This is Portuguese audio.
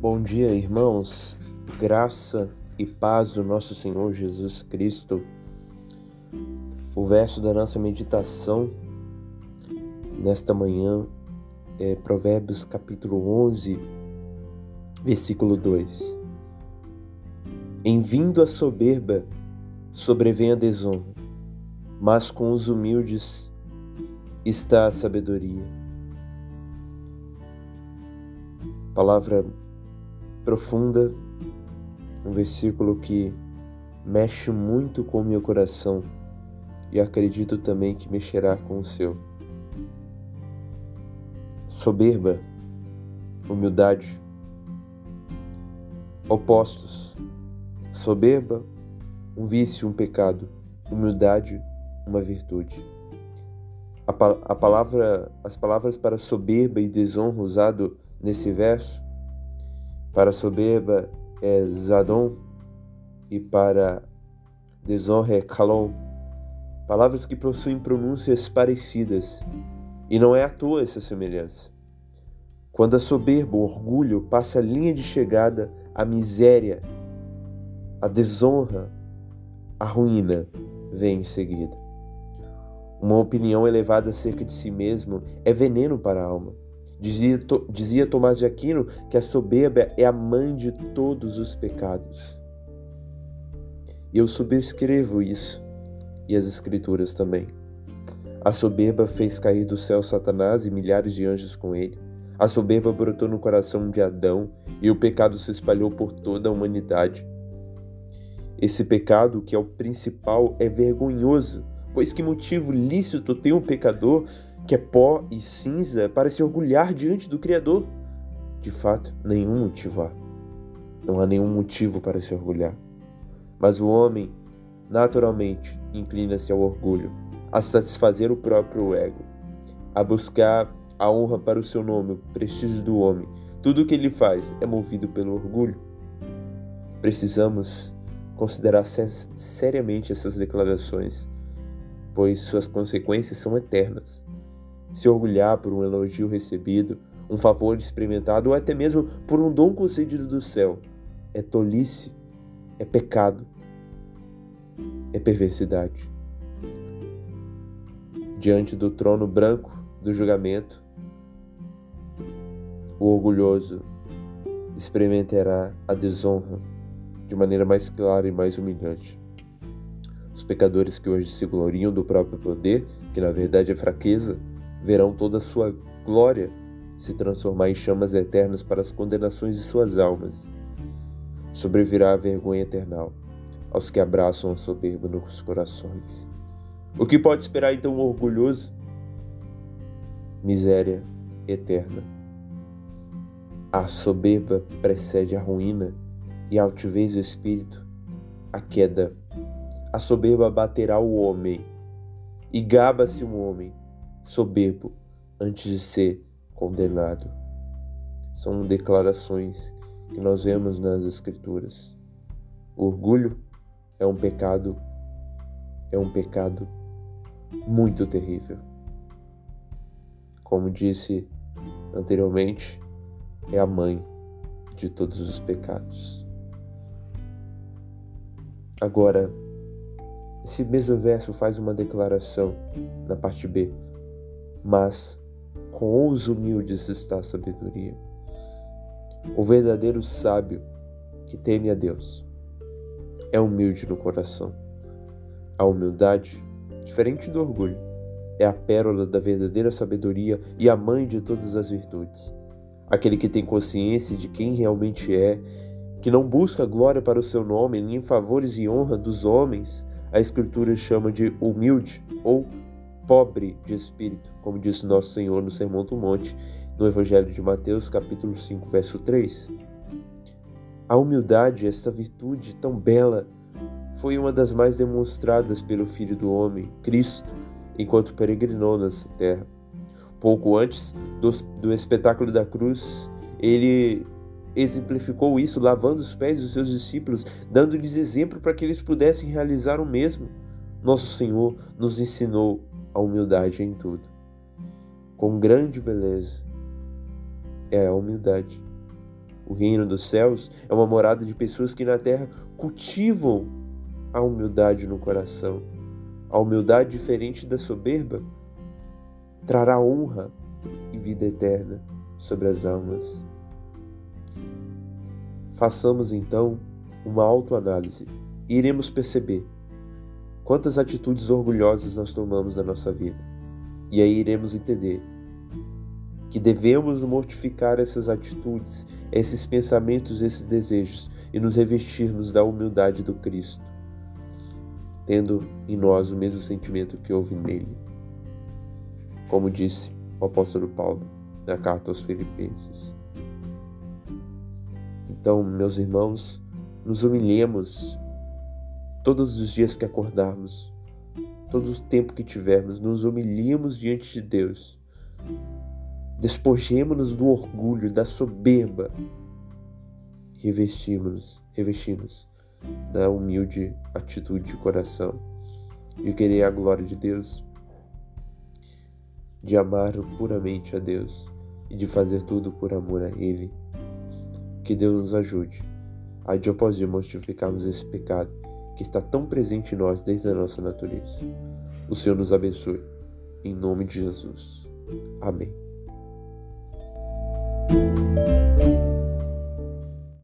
Bom dia, irmãos. Graça e paz do nosso Senhor Jesus Cristo. O verso da nossa meditação nesta manhã é Provérbios capítulo 11, versículo 2. Em vindo a soberba, sobrevém a desonra, mas com os humildes está a sabedoria. Palavra profunda, um versículo que mexe muito com o meu coração e acredito também que mexerá com o seu. Soberba, humildade, opostos. Soberba, um vício, um pecado. Humildade, uma virtude. A, palavra, as palavras para soberba e desonra usado nesse verso para soberba é Zadon e para desonra é Kalon. Palavras que possuem pronúncias parecidas. E não é à toa essa semelhança. Quando a soberba, o orgulho, passa a linha de chegada, a miséria, a desonra, a ruína vem em seguida. Uma opinião elevada acerca de si mesmo é veneno para a alma. Dizia, dizia Tomás de Aquino que a soberba é a mãe de todos os pecados. E eu subscrevo isso, e as Escrituras também. A soberba fez cair do céu Satanás e milhares de anjos com ele. A soberba brotou no coração de Adão e o pecado se espalhou por toda a humanidade. Esse pecado, que é o principal, é vergonhoso, pois que motivo lícito tem um pecador que é pó e cinza, para se orgulhar diante do Criador? De fato, nenhum motivo há. Não há nenhum motivo para se orgulhar. Mas o homem, naturalmente, inclina-se ao orgulho, a satisfazer o próprio ego, a buscar a honra para o seu nome, o prestígio do homem. Tudo o que ele faz é movido pelo orgulho. Precisamos considerar seriamente essas declarações, pois suas consequências são eternas se orgulhar por um elogio recebido, um favor experimentado ou até mesmo por um dom concedido do céu, é tolice, é pecado, é perversidade. Diante do trono branco do julgamento, o orgulhoso experimentará a desonra de maneira mais clara e mais humilhante. Os pecadores que hoje se gloriam do próprio poder, que na verdade é fraqueza, verão toda a sua glória se transformar em chamas eternas para as condenações de suas almas. Sobrevirá a vergonha eternal aos que abraçam a soberba nos corações. O que pode esperar então o orgulhoso? Miséria eterna. A soberba precede a ruína e a altivez do espírito, a queda. A soberba baterá o homem e gaba-se o homem soberbo antes de ser condenado. São declarações que nós vemos nas Escrituras. O orgulho é um pecado, é um pecado muito terrível. Como disse anteriormente, é a mãe de todos os pecados. Agora, esse mesmo verso faz uma declaração na parte B mas com os humildes está a sabedoria. O verdadeiro sábio que teme a Deus é humilde no coração. A humildade, diferente do orgulho, é a pérola da verdadeira sabedoria e a mãe de todas as virtudes. Aquele que tem consciência de quem realmente é, que não busca glória para o seu nome, nem favores e honra dos homens, a Escritura chama de humilde ou pobre de espírito, como disse nosso Senhor no Sermão do Monte, no Evangelho de Mateus, capítulo 5, verso 3. A humildade, esta virtude tão bela, foi uma das mais demonstradas pelo Filho do Homem, Cristo, enquanto peregrinou nessa terra. Pouco antes do, do espetáculo da cruz, ele exemplificou isso lavando os pés dos seus discípulos, dando-lhes exemplo para que eles pudessem realizar o mesmo. Nosso Senhor nos ensinou a humildade em tudo. Com grande beleza é a humildade. O reino dos céus é uma morada de pessoas que na terra cultivam a humildade no coração. A humildade, diferente da soberba, trará honra e vida eterna sobre as almas. Façamos então uma autoanálise e iremos perceber quantas atitudes orgulhosas nós tomamos na nossa vida. E aí iremos entender que devemos mortificar essas atitudes, esses pensamentos, esses desejos e nos revestirmos da humildade do Cristo, tendo em nós o mesmo sentimento que houve nele. Como disse o apóstolo Paulo na carta aos Filipenses. Então, meus irmãos, nos humilhemos todos os dias que acordarmos, todo o tempo que tivermos, nos humilhemos diante de Deus Despojemos-nos do orgulho, da soberba revestimos-nos, revestimos da humilde atitude de coração, de querer a glória de Deus, de amar puramente a Deus e de fazer tudo por amor a Ele. Que Deus nos ajude a de após dia mortificarmos esse pecado que está tão presente em nós desde a nossa natureza. O Senhor nos abençoe. Em nome de Jesus. Amém.